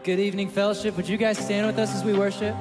Good evening, fellowship. Would you guys stand with us as we worship?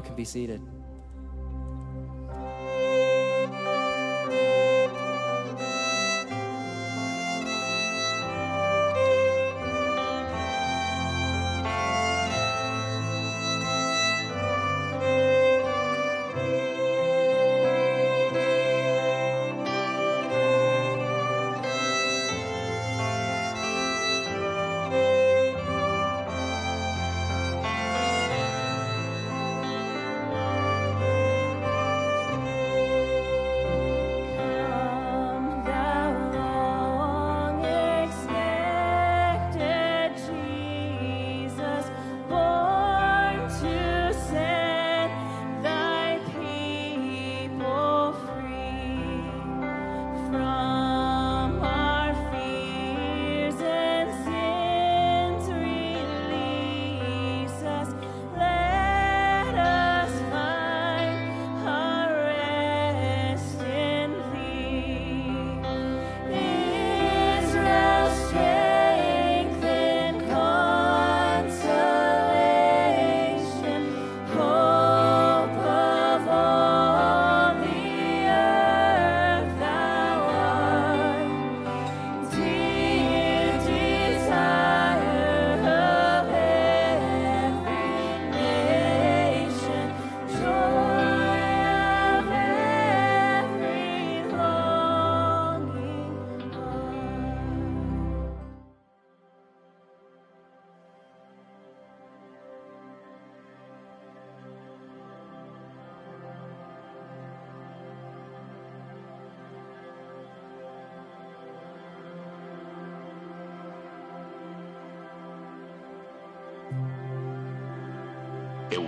All can be seated.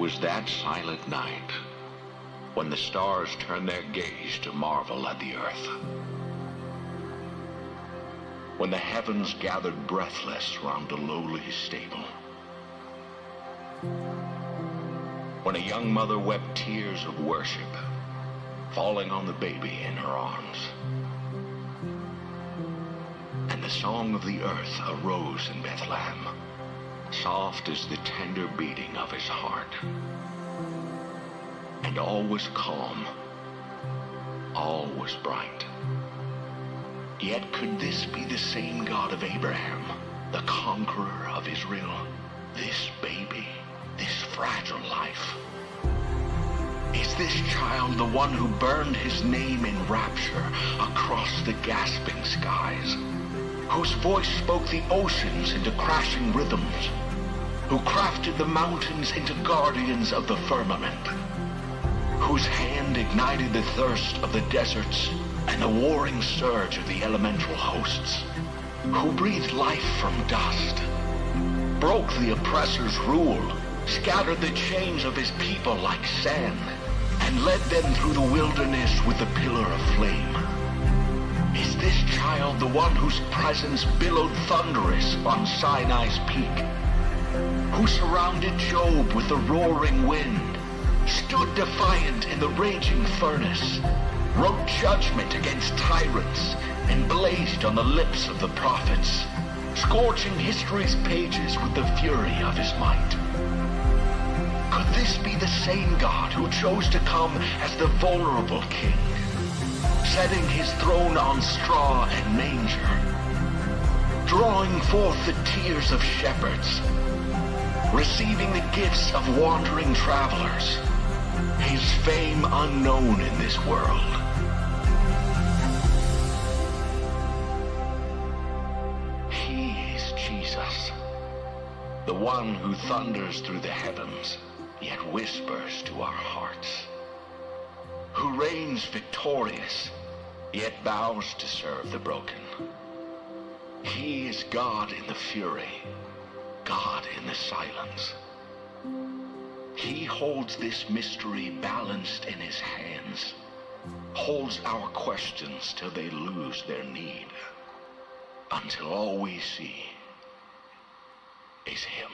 Was that silent night when the stars turned their gaze to marvel at the earth. When the heavens gathered breathless round a lowly stable. When a young mother wept tears of worship, falling on the baby in her arms. And the song of the earth arose in Bethlehem soft as the tender beating of his heart. And all was calm, all was bright. Yet could this be the same God of Abraham, the conqueror of Israel? This baby, this fragile life? Is this child the one who burned his name in rapture across the gasping skies? Whose voice spoke the oceans into crashing rhythms? Who crafted the mountains into guardians of the firmament? Whose hand ignited the thirst of the deserts and the warring surge of the elemental hosts? Who breathed life from dust? Broke the oppressor's rule, scattered the chains of his people like sand, and led them through the wilderness with a pillar of flame. The one whose presence billowed thunderous on Sinai's peak? Who surrounded Job with the roaring wind, stood defiant in the raging furnace, wrote judgment against tyrants, and blazed on the lips of the prophets, scorching history's pages with the fury of his might? Could this be the same God who chose to come as the vulnerable king, setting his throne on straw and manger, drawing forth the tears of shepherds, receiving the gifts of wandering travelers, his fame unknown in this world? He is Jesus, the one who thunders through the heavens, yet whispers to our hearts, who reigns victorious, yet bows to serve the broken. He is God in the fury, God in the silence. He holds this mystery balanced in his hands, holds our questions till they lose their need, until all we see is him.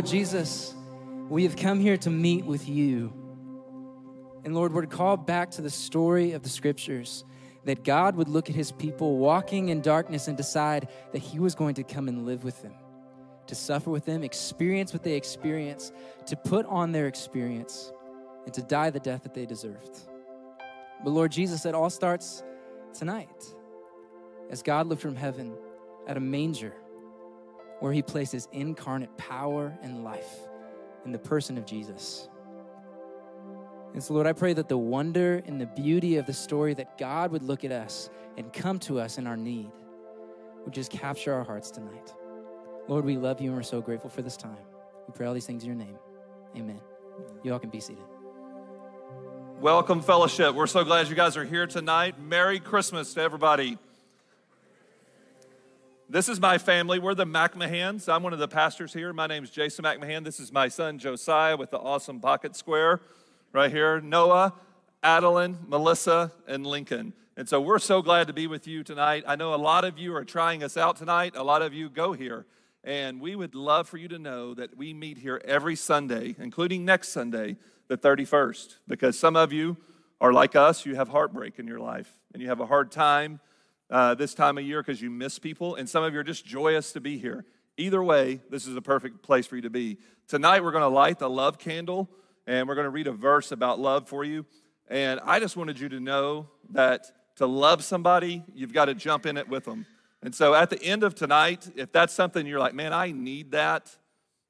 Lord Jesus, we have come here to meet with you. And Lord, we're called back to the story of the scriptures that God would look at his people walking in darkness and decide that he was going to come and live with them, to suffer with them, experience what they experienced, to put on their experience, and to die the death that they deserved. But Lord Jesus, it all starts tonight as God looked from heaven at a manger where he places incarnate power and life in the person of Jesus. And so, Lord, I pray that the wonder and the beauty of the story that God would look at us and come to us in our need would just capture our hearts tonight. Lord, we love you and we're so grateful for this time. We pray all these things in your name. Amen. You all can be seated. Welcome, fellowship. We're so glad you guys are here tonight. Merry Christmas to everybody. This is my family. We're the McMahons. I'm one of the pastors here. My name is Jason McMahon. This is my son, Josiah, with the awesome pocket square right here. Noah, Adeline, Melissa, and Lincoln. And so we're so glad to be with you tonight. I know a lot of you are trying us out tonight. A lot of you go here. And we would love for you to know that we meet here every Sunday, including next Sunday, the 31st, because some of you are like us, you have heartbreak in your life, and you have a hard time uh, this time of year because you miss people, and some of you are just joyous to be here. Either way, this is a perfect place for you to be. Tonight, we're going to light the love candle, and we're going to read a verse about love for you. And I just wanted you to know that to love somebody, you've got to jump in it with them. And so at the end of tonight, if that's something you're like, man, I need that,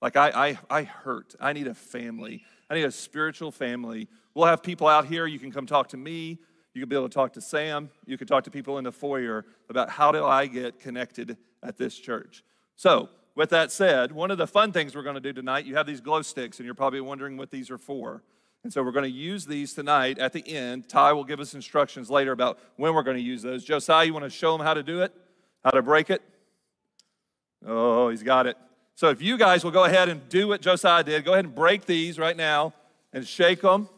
like I, I, I hurt, I need a family, I need a spiritual family. We'll have people out here. You can come talk to me. You could be able to talk to Sam. You could talk to people in the foyer about how do I get connected at this church. So, with that said, one of the fun things we're going to do tonight, you have these glow sticks, and you're probably wondering what these are for. And so we're going to use these tonight at the end. Ty will give us instructions later about when we're going to use those. Josiah, you want to show them how to do it? How to break it? Oh, he's got it. So if you guys will go ahead and do what Josiah did, go ahead and break these right now and shake them.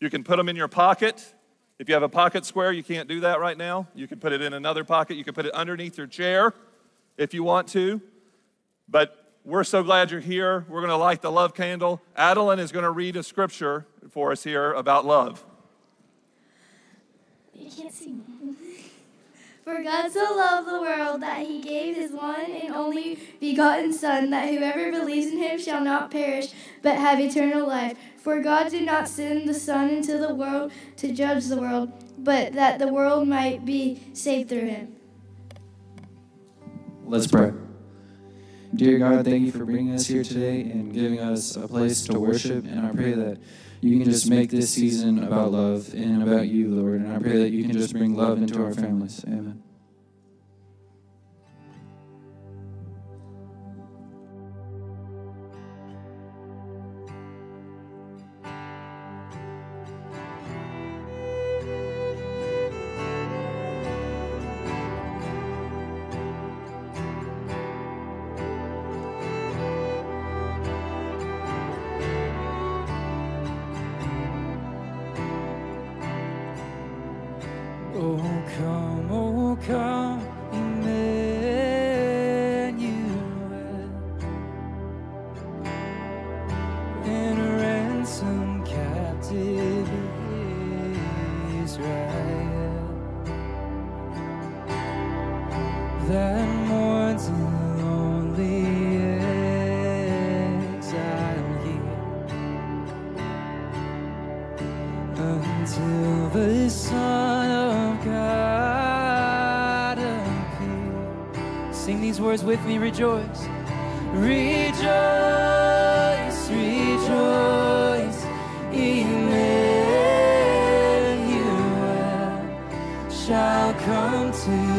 You can put them in your pocket. If you have a pocket square, you can't do that right now. You can put it in another pocket. You can put it underneath your chair if you want to. But we're so glad you're here. We're going to light the love candle. Adeline is going to read a scripture for us here about love. You can't see me. For God so loved the world that he gave his one and only begotten Son, that whoever believes in him shall not perish, but have eternal life. For God did not send the Son into the world to judge the world, but that the world might be saved through him. Let's pray. Dear God, thank you for bringing us here today and giving us a place to worship. And I pray that you can just make this season about love and about you, Lord. And I pray that you can just bring love into our families. Amen. Words with me, rejoice. Rejoice, rejoice, Emmanuel shall come to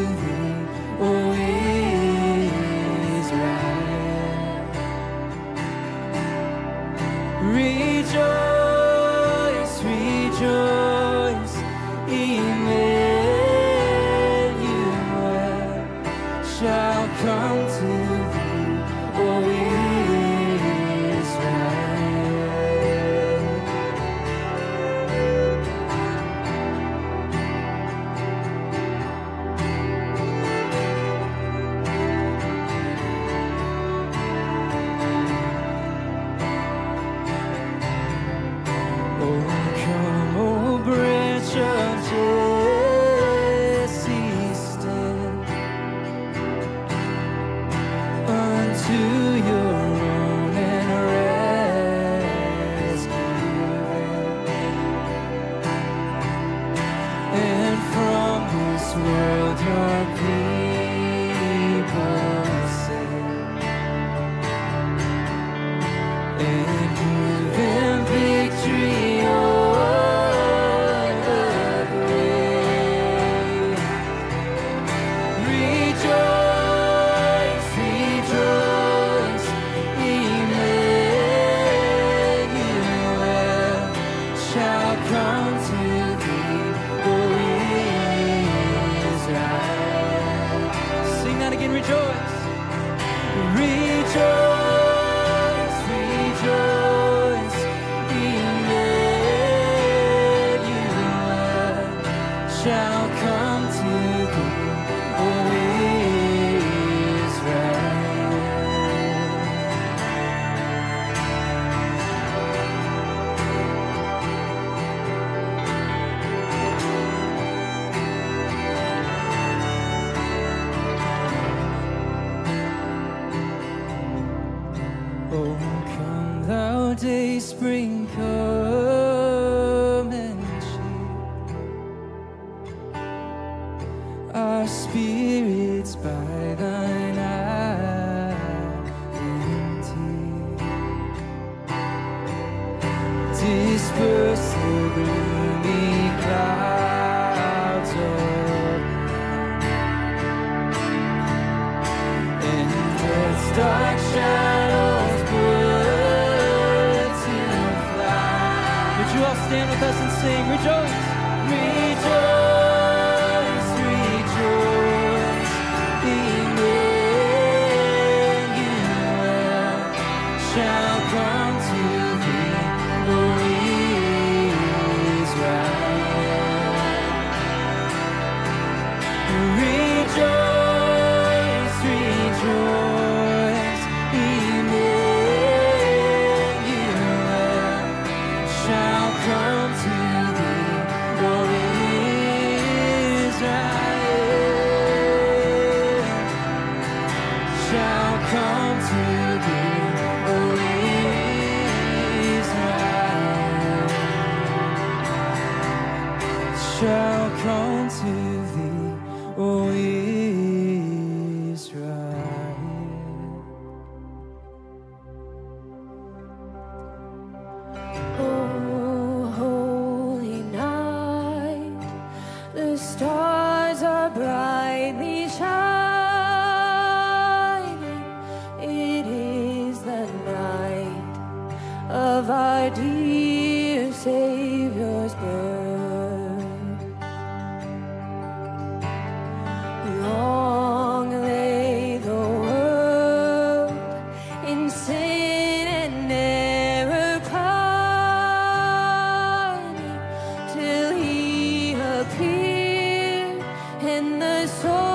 and the soul.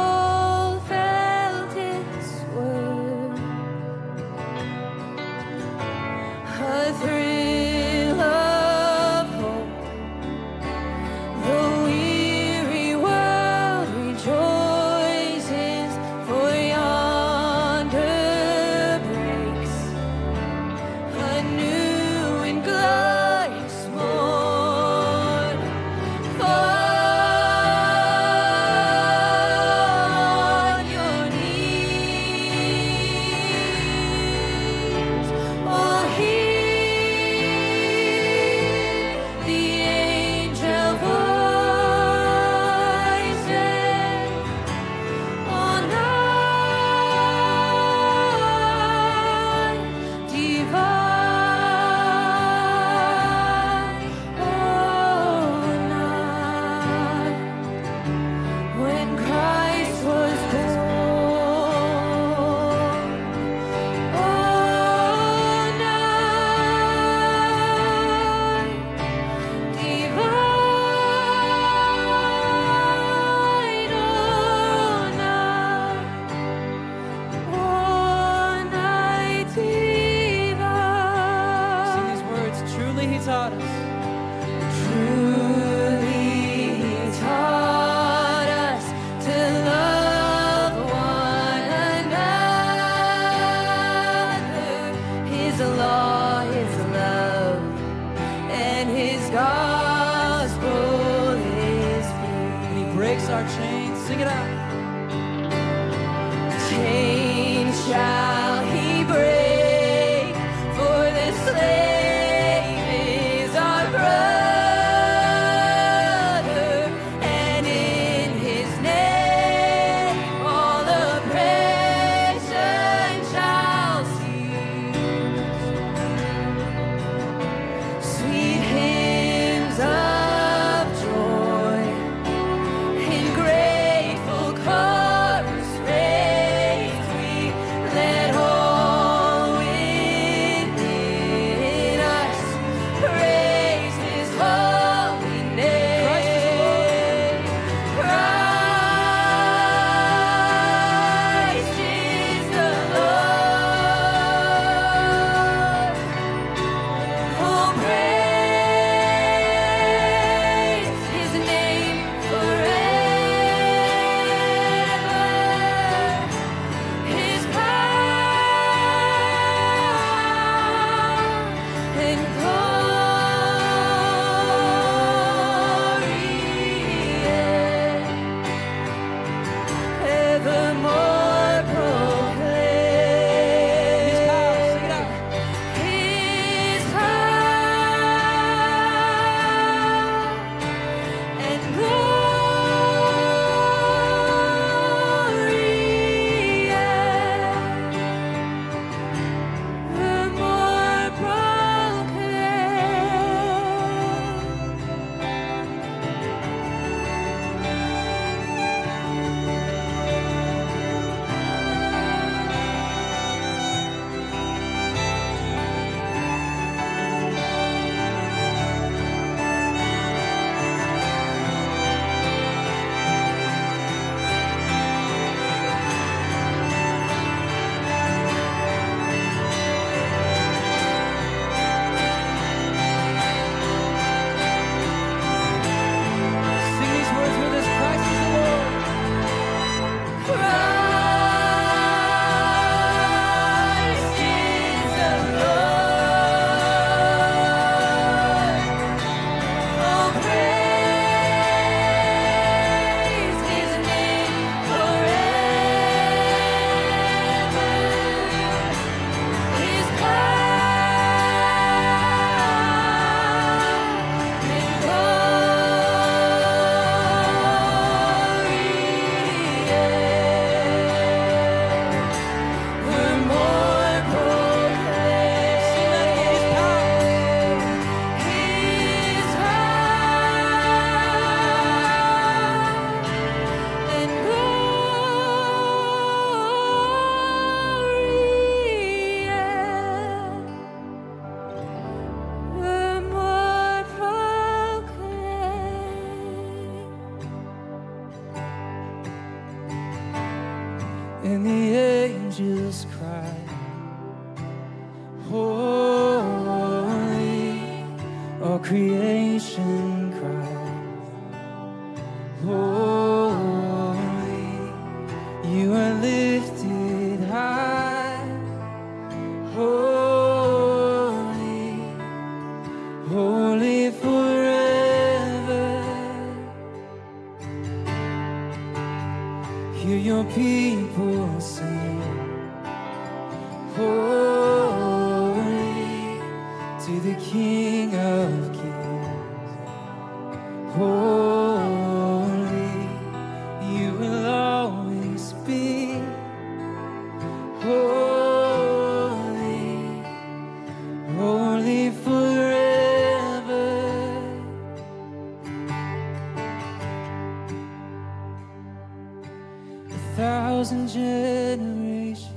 Thousand generations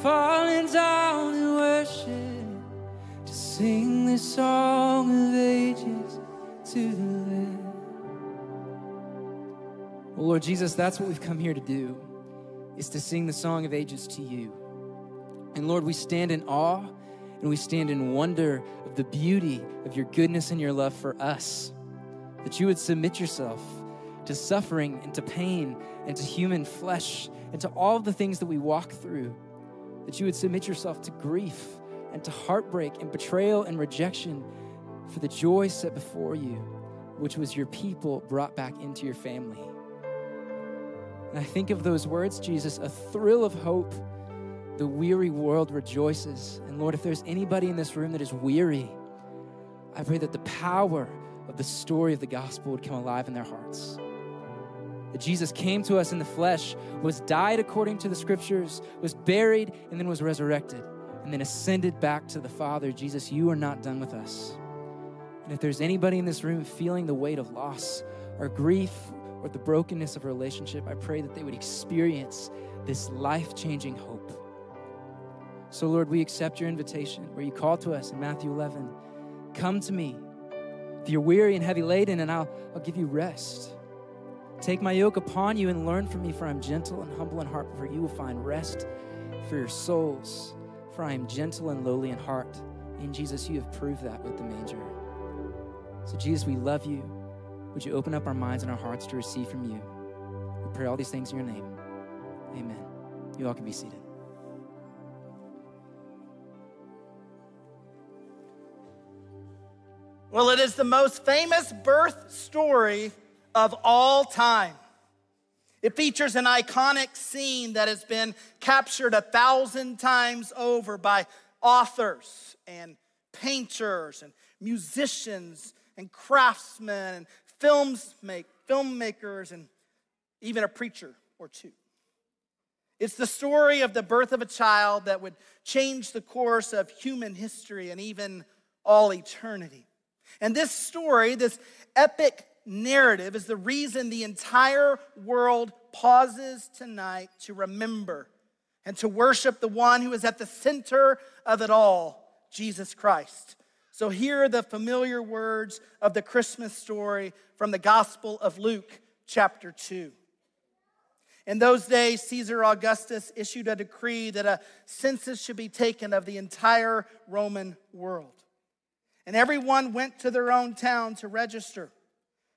falling down in worship to sing the song of ages to the Lamb. Well, Lord Jesus, that's what we've come here to do, is to sing the song of ages to you. And Lord, we stand in awe and we stand in wonder of the beauty of your goodness and your love for us. That you would submit yourself to suffering and to pain and to human flesh and to all the things that we walk through. That you would submit yourself to grief and to heartbreak and betrayal and rejection for the joy set before you, which was your people brought back into your family. And I think of those words, Jesus, a thrill of hope. The weary world rejoices. And Lord, if there's anybody in this room that is weary, I pray that the power of the story of the gospel would come alive in their hearts. That Jesus came to us in the flesh, was died according to the scriptures, was buried, and then was resurrected, and then ascended back to the Father. Jesus, you are not done with us. And if there's anybody in this room feeling the weight of loss or grief or the brokenness of a relationship, I pray that they would experience this life changing hope. So, Lord, we accept your invitation where you call to us in Matthew 11 Come to me if you're weary and heavy laden, and I'll, I'll give you rest. Take my yoke upon you and learn from me, for I'm gentle and humble in heart, for you will find rest for your souls. For I am gentle and lowly in heart. In Jesus, you have proved that with the manger. So, Jesus, we love you. Would you open up our minds and our hearts to receive from you? We pray all these things in your name. Amen. You all can be seated. Well, it is the most famous birth story of all time. It features an iconic scene that has been captured a thousand times over by authors and painters and musicians and craftsmen and films make, filmmakers and even a preacher or two. It's the story of the birth of a child that would change the course of human history and even all eternity. And this story, this epic narrative, is the reason the entire world pauses tonight to remember and to worship the one who is at the center of it all, Jesus Christ. So, here are the familiar words of the Christmas story from the Gospel of Luke, chapter 2. In those days, Caesar Augustus issued a decree that a census should be taken of the entire Roman world. And everyone went to their own town to register.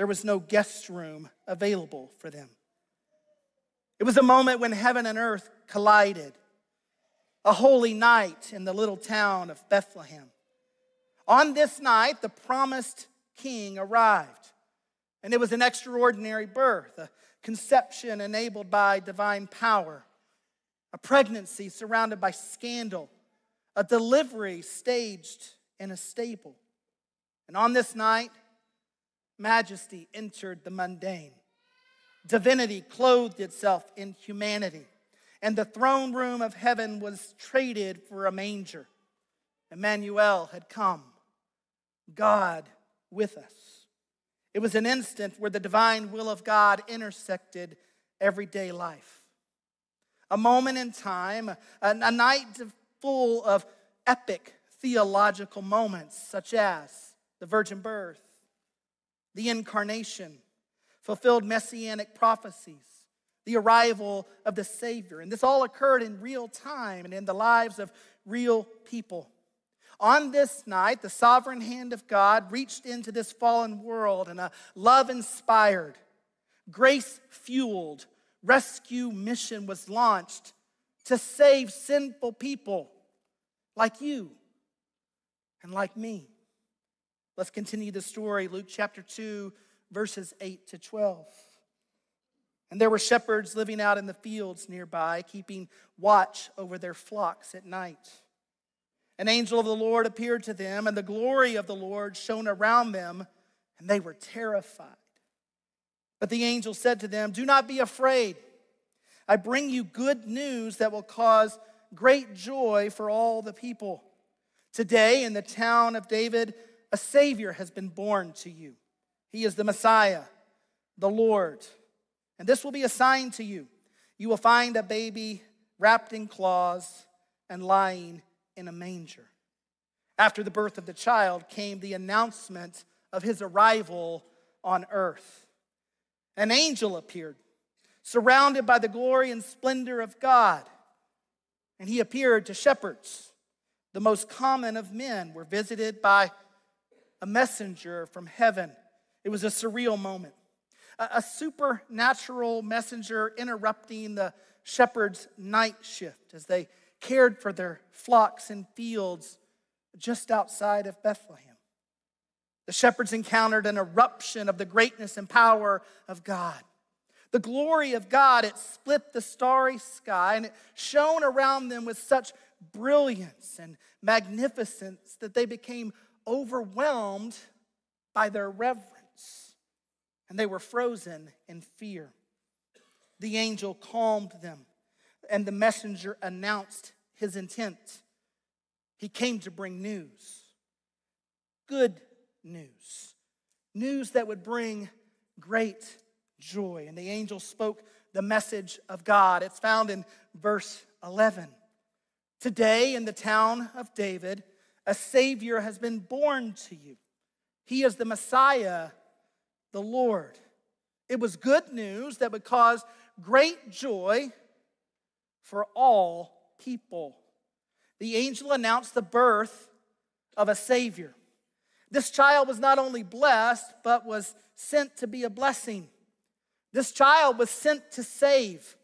there was no guest room available for them. It was a moment when heaven and earth collided, a holy night in the little town of Bethlehem. On this night, the promised king arrived, and it was an extraordinary birth, a conception enabled by divine power, a pregnancy surrounded by scandal, a delivery staged in a stable. And on this night, majesty entered the mundane. Divinity clothed itself in humanity, and the throne room of heaven was traded for a manger. Emmanuel had come, God with us. It was an instant where the divine will of God intersected everyday life. A moment in time, a, a night full of epic theological moments, such as the virgin birth, the incarnation, fulfilled messianic prophecies, the arrival of the Savior. And this all occurred in real time and in the lives of real people. On this night, the sovereign hand of God reached into this fallen world and a love inspired, grace fueled rescue mission was launched to save sinful people like you and like me. Let's continue the story. Luke chapter 2, verses 8 to 12. And there were shepherds living out in the fields nearby, keeping watch over their flocks at night. An angel of the Lord appeared to them, and the glory of the Lord shone around them, and they were terrified. But the angel said to them, Do not be afraid. I bring you good news that will cause great joy for all the people. Today, in the town of David, a Savior has been born to you. He is the Messiah, the Lord. And this will be a sign to you. You will find a baby wrapped in cloths and lying in a manger. After the birth of the child came the announcement of his arrival on earth. An angel appeared, surrounded by the glory and splendor of God. And he appeared to shepherds. The most common of men were visited by a messenger from heaven. It was a surreal moment. A, supernatural messenger interrupting the shepherds' night shift as they cared for their flocks in fields just outside of Bethlehem. The shepherds encountered an eruption of the greatness and power of God. The glory of God, it split the starry sky and it shone around them with such brilliance and magnificence that they became overwhelmed by their reverence and they were frozen in fear. The angel calmed them and the messenger announced his intent. He came to bring news, good news, news that would bring great joy. And the angel spoke the message of God. It's found in verse 11. Today, in the town of David, a Savior has been born to you. He is the Messiah, the Lord. It was good news that would cause great joy for all people. The angel announced the birth of a Savior. This child was not only blessed, but was sent to be a blessing. This child was sent to save.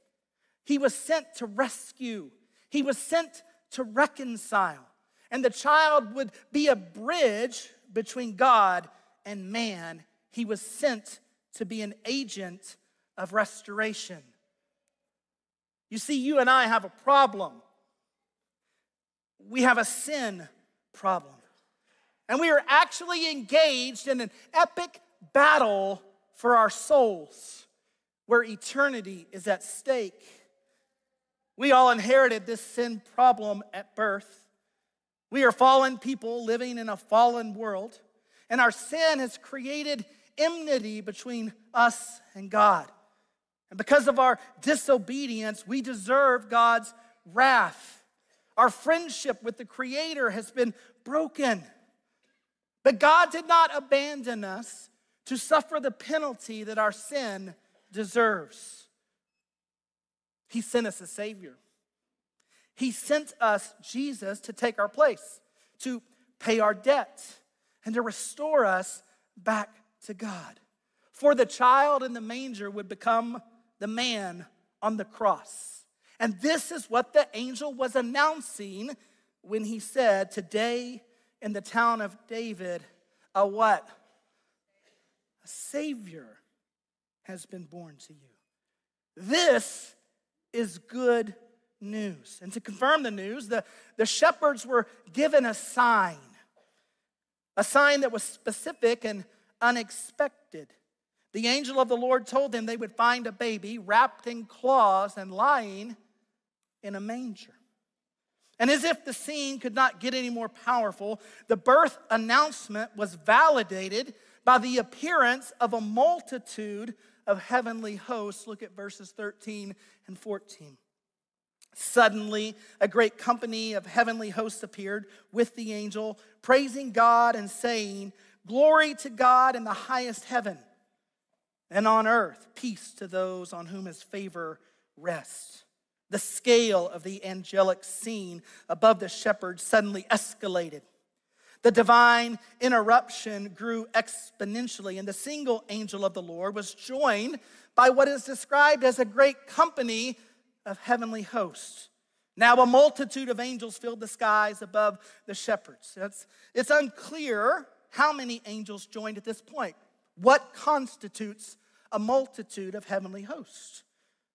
He was sent to rescue. He was sent to reconcile. And the child would be a bridge between God and man. He was sent to be an agent of restoration. You see, you and I have a problem. We have a sin problem. And we are actually engaged in an epic battle for our souls where eternity is at stake. We all inherited this sin problem at birth. We are fallen people living in a fallen world, and our sin has created enmity between us and God. And because of our disobedience, we deserve God's wrath. Our friendship with the Creator has been broken. But God did not abandon us to suffer the penalty that our sin deserves. He sent us a Savior. He sent us Jesus to take our place, to pay our debt, and to restore us back to God. For the child in the manger would become the man on the cross. And this is what the angel was announcing when he said, Today in the town of David, a what? A Savior has been born to you. This is good news. And to confirm the news, the, the shepherds were given a sign, a sign that was specific and unexpected. the angel of the Lord told them they would find a baby wrapped in cloths and lying in a manger. And as if the scene could not get any more powerful, the birth announcement was validated by the appearance of a multitude of heavenly hosts. Look at verses 13 and 14. Suddenly, a great company of heavenly hosts appeared with the angel, praising God and saying, Glory to God in the highest heaven, and on earth, peace to those on whom his favor rests. The scale of the angelic scene above the shepherds suddenly escalated. The divine interruption grew exponentially, and the single angel of the Lord was joined by what is described as a great company of heavenly hosts. Now, a multitude of angels filled the skies above the shepherds. It's, it's unclear how many angels joined at this point. What constitutes a multitude of heavenly hosts?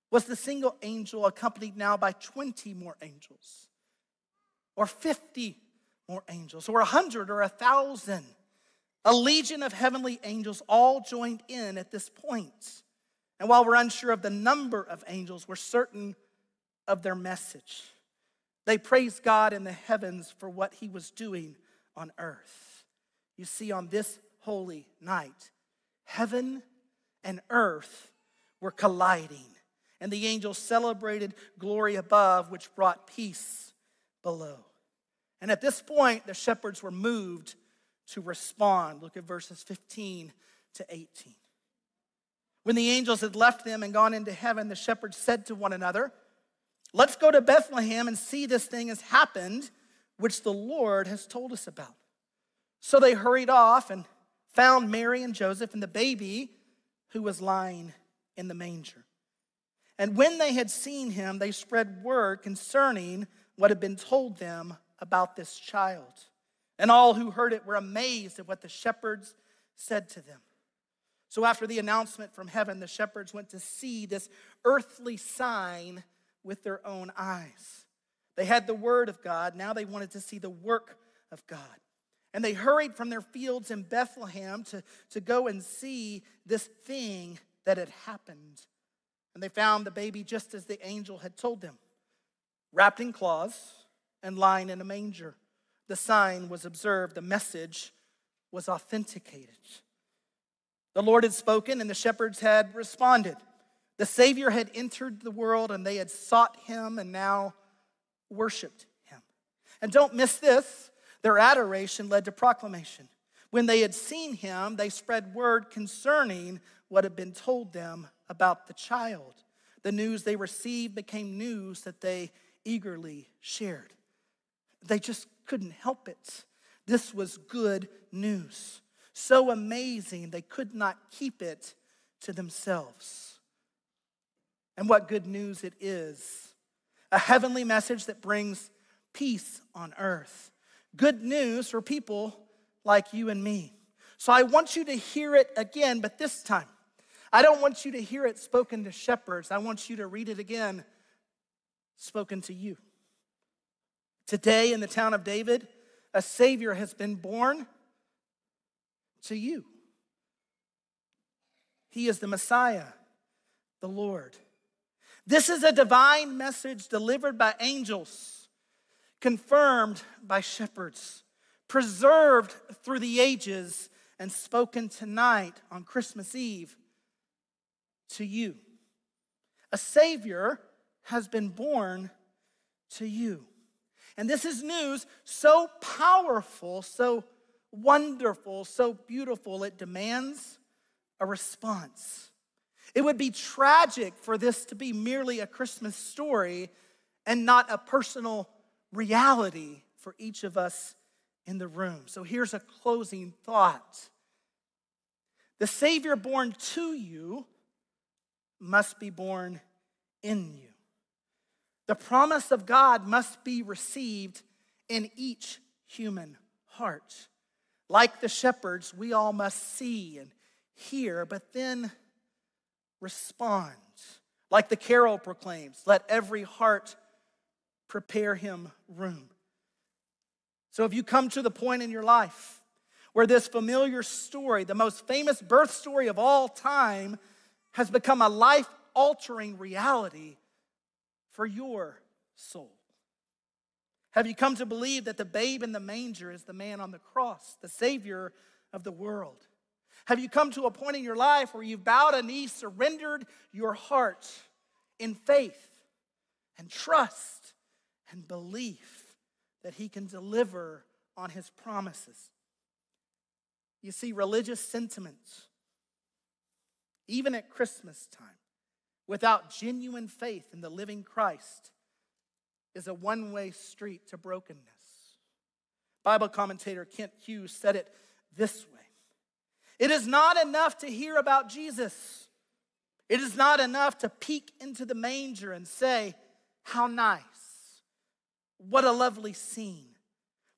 Was the single angel accompanied now by 20 more angels? Or 50 more angels? Or 100 or 1,000? A legion of heavenly angels all joined in at this point. And while we're unsure of the number of angels, we're certain of their message. They praised God in the heavens for what he was doing on earth. You see, on this holy night, heaven and earth were colliding and the angels celebrated glory above, which brought peace below. And at this point, the shepherds were moved to respond. Look at verses 15 to 18. When the angels had left them and gone into heaven, the shepherds said to one another, Let's go to Bethlehem and see this thing has happened, which the Lord has told us about. So they hurried off and found Mary and Joseph and the baby who was lying in the manger. And when they had seen him, they spread word concerning what had been told them about this child. And all who heard it were amazed at what the shepherds said to them. So, after the announcement from heaven, the shepherds went to see this earthly sign with their own eyes. They had the word of God, now they wanted to see the work of God. And they hurried from their fields in Bethlehem to, to go and see this thing that had happened. And they found the baby just as the angel had told them, wrapped in cloths and lying in a manger. The sign was observed, the message was authenticated. The Lord had spoken, and the shepherds had responded. The Savior had entered the world, and they had sought him and now worshiped him. And don't miss this their adoration led to proclamation. When they had seen him, they spread word concerning what had been told them about the child. The news they received became news that they eagerly shared. They just couldn't help it. This was good news. So amazing, they could not keep it to themselves. And what good news it is a heavenly message that brings peace on earth. Good news for people like you and me. So I want you to hear it again, but this time I don't want you to hear it spoken to shepherds. I want you to read it again, spoken to you. Today in the town of David, a Savior has been born to you. He is the Messiah, the Lord. This is a divine message delivered by angels, confirmed by shepherds, preserved through the ages, and spoken tonight on Christmas Eve to you. A Savior has been born to you. And this is news so powerful, so wonderful, so beautiful, it demands a response. It would be tragic for this to be merely a Christmas story and not a personal reality for each of us in the room. So here's a closing thought The Savior born to you must be born in you. The promise of God must be received in each human heart. Like the shepherds, we all must see and hear, but then respond. Like the carol proclaims, let every heart prepare him room. So if you come to the point in your life where this familiar story, the most famous birth story of all time, has become a life altering reality for your soul? Have you come to believe that the babe in the manger is the man on the cross, the Savior of the world? Have you come to a point in your life where you've bowed a knee, surrendered your heart in faith and trust and belief that He can deliver on His promises? You see, religious sentiments, even at Christmas time, without genuine faith in the living Christ, is a one way street to brokenness. Bible commentator Kent Hughes said it this way It is not enough to hear about Jesus, it is not enough to peek into the manger and say, How nice! What a lovely scene.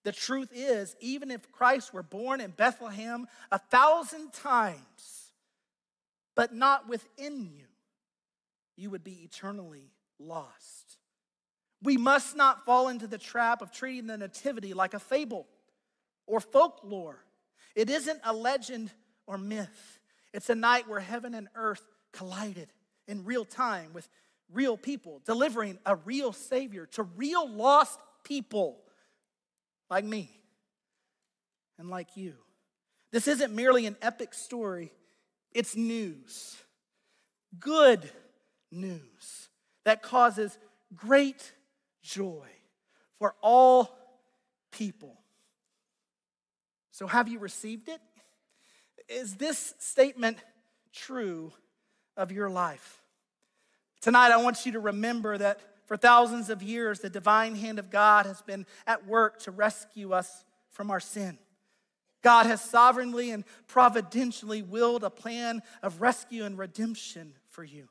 The truth is, even if Christ were born in Bethlehem a thousand times, but not within you, you would be eternally lost. We must not fall into the trap of treating the Nativity like a fable or folklore. It isn't a legend or myth, it's a night where heaven and earth collided in real time with real people, delivering a real Savior to real lost people like me and like you. This isn't merely an epic story, it's news. Good news that causes great joy for all people. So, have you received it? Is this statement true of your life? Tonight, I want you to remember that for thousands of years, the divine hand of God has been at work to rescue us from our sin. God has sovereignly and providentially willed a plan of rescue and redemption for you.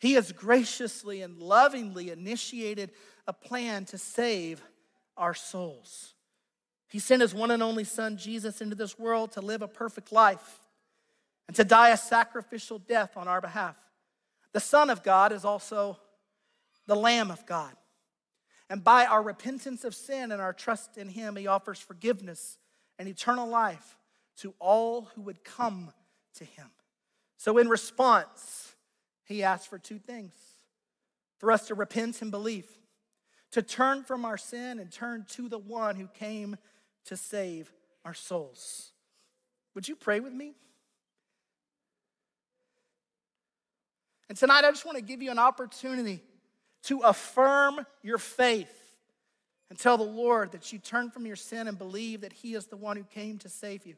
He has graciously and lovingly initiated a plan to save our souls. He sent his one and only Son, Jesus, into this world to live a perfect life and to die a sacrificial death on our behalf. The Son of God is also the Lamb of God. And by our repentance of sin and our trust in him, he offers forgiveness and eternal life to all who would come to him. So, in response, he asks for two things for us to repent and believe, to turn from our sin and turn to the one who came to save our souls. Would you pray with me? And tonight, I just want to give you an opportunity to affirm your faith and tell the Lord that you turn from your sin and believe that He is the one who came to save you.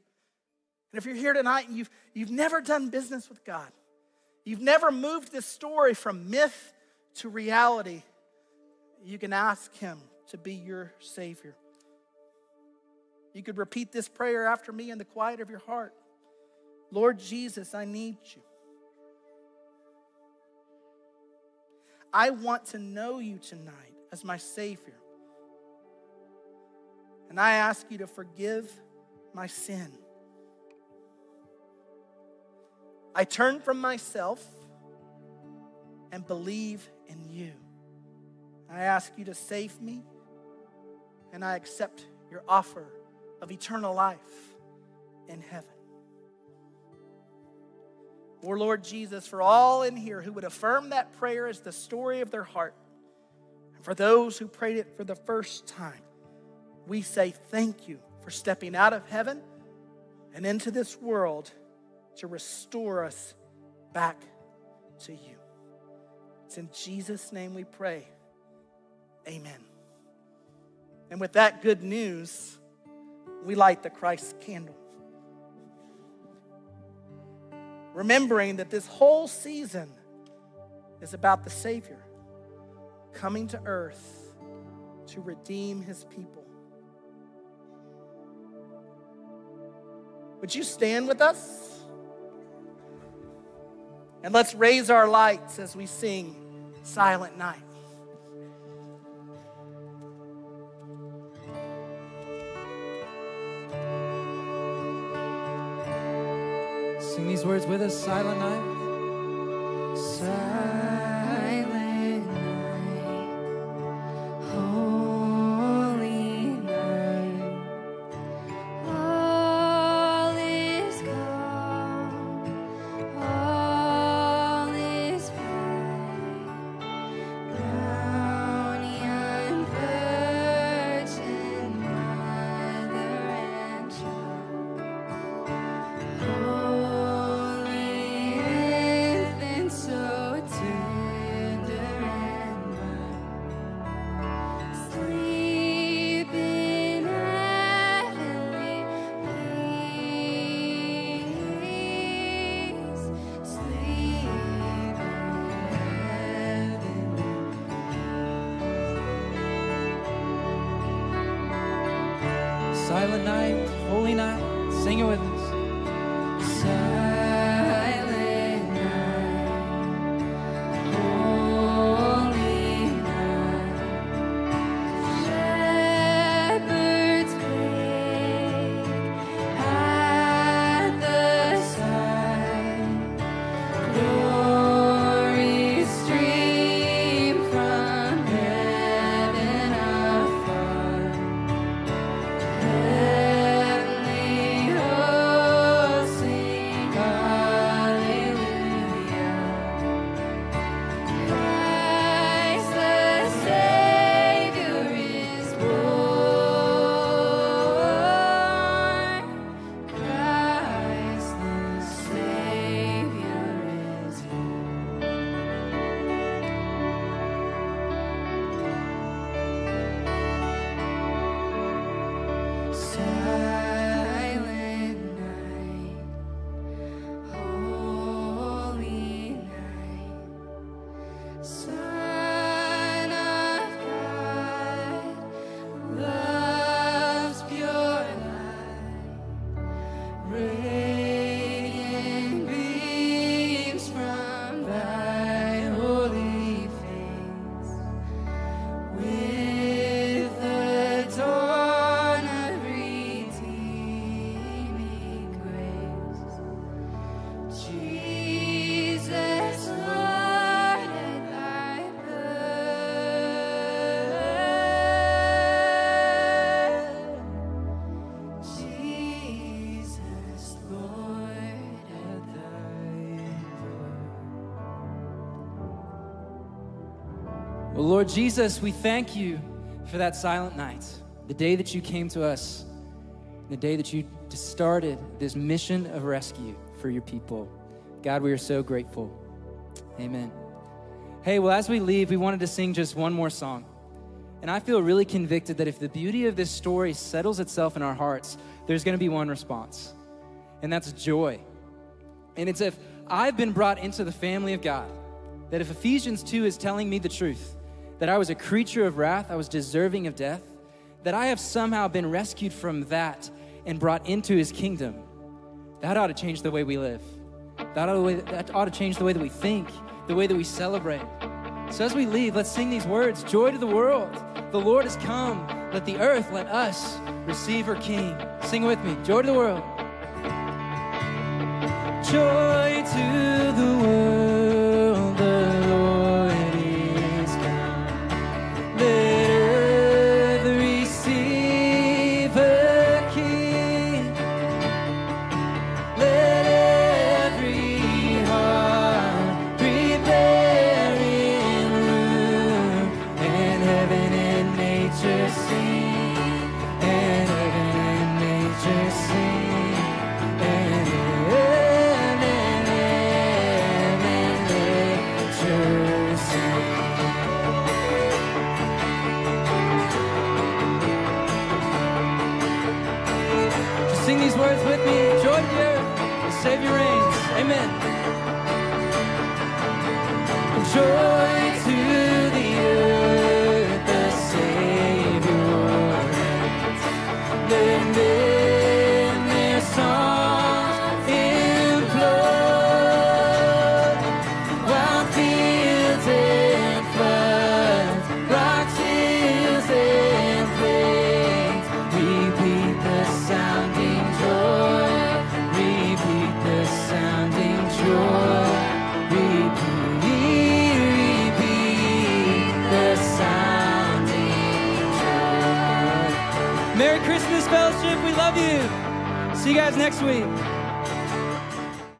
And if you're here tonight and you've, you've never done business with God, you've never moved this story from myth to reality, you can ask Him to be your Savior. You could repeat this prayer after me in the quiet of your heart Lord Jesus, I need you. I want to know you tonight as my Savior. And I ask you to forgive my sin. I turn from myself and believe in you. I ask you to save me, and I accept your offer of eternal life in heaven. Or, Lord Jesus, for all in here who would affirm that prayer as the story of their heart, and for those who prayed it for the first time, we say thank you for stepping out of heaven and into this world to restore us back to you. It's in Jesus' name we pray. Amen. And with that good news, we light the Christ candle. Remembering that this whole season is about the Savior coming to earth to redeem his people. Would you stand with us? And let's raise our lights as we sing Silent Night. Sing these words with us, Silent Night. Silent night, holy night. Sing it with us. Lord Jesus, we thank you for that silent night, the day that you came to us, the day that you started this mission of rescue for your people. God, we are so grateful. Amen. Hey, well, as we leave, we wanted to sing just one more song. And I feel really convicted that if the beauty of this story settles itself in our hearts, there's going to be one response, and that's joy. And it's if I've been brought into the family of God, that if Ephesians 2 is telling me the truth, that I was a creature of wrath, I was deserving of death, that I have somehow been rescued from that and brought into his kingdom, that ought to change the way we live. That ought, to, that ought to change the way that we think, the way that we celebrate. So as we leave, let's sing these words Joy to the world. The Lord has come. Let the earth, let us receive her King. Sing with me Joy to the world. Joy to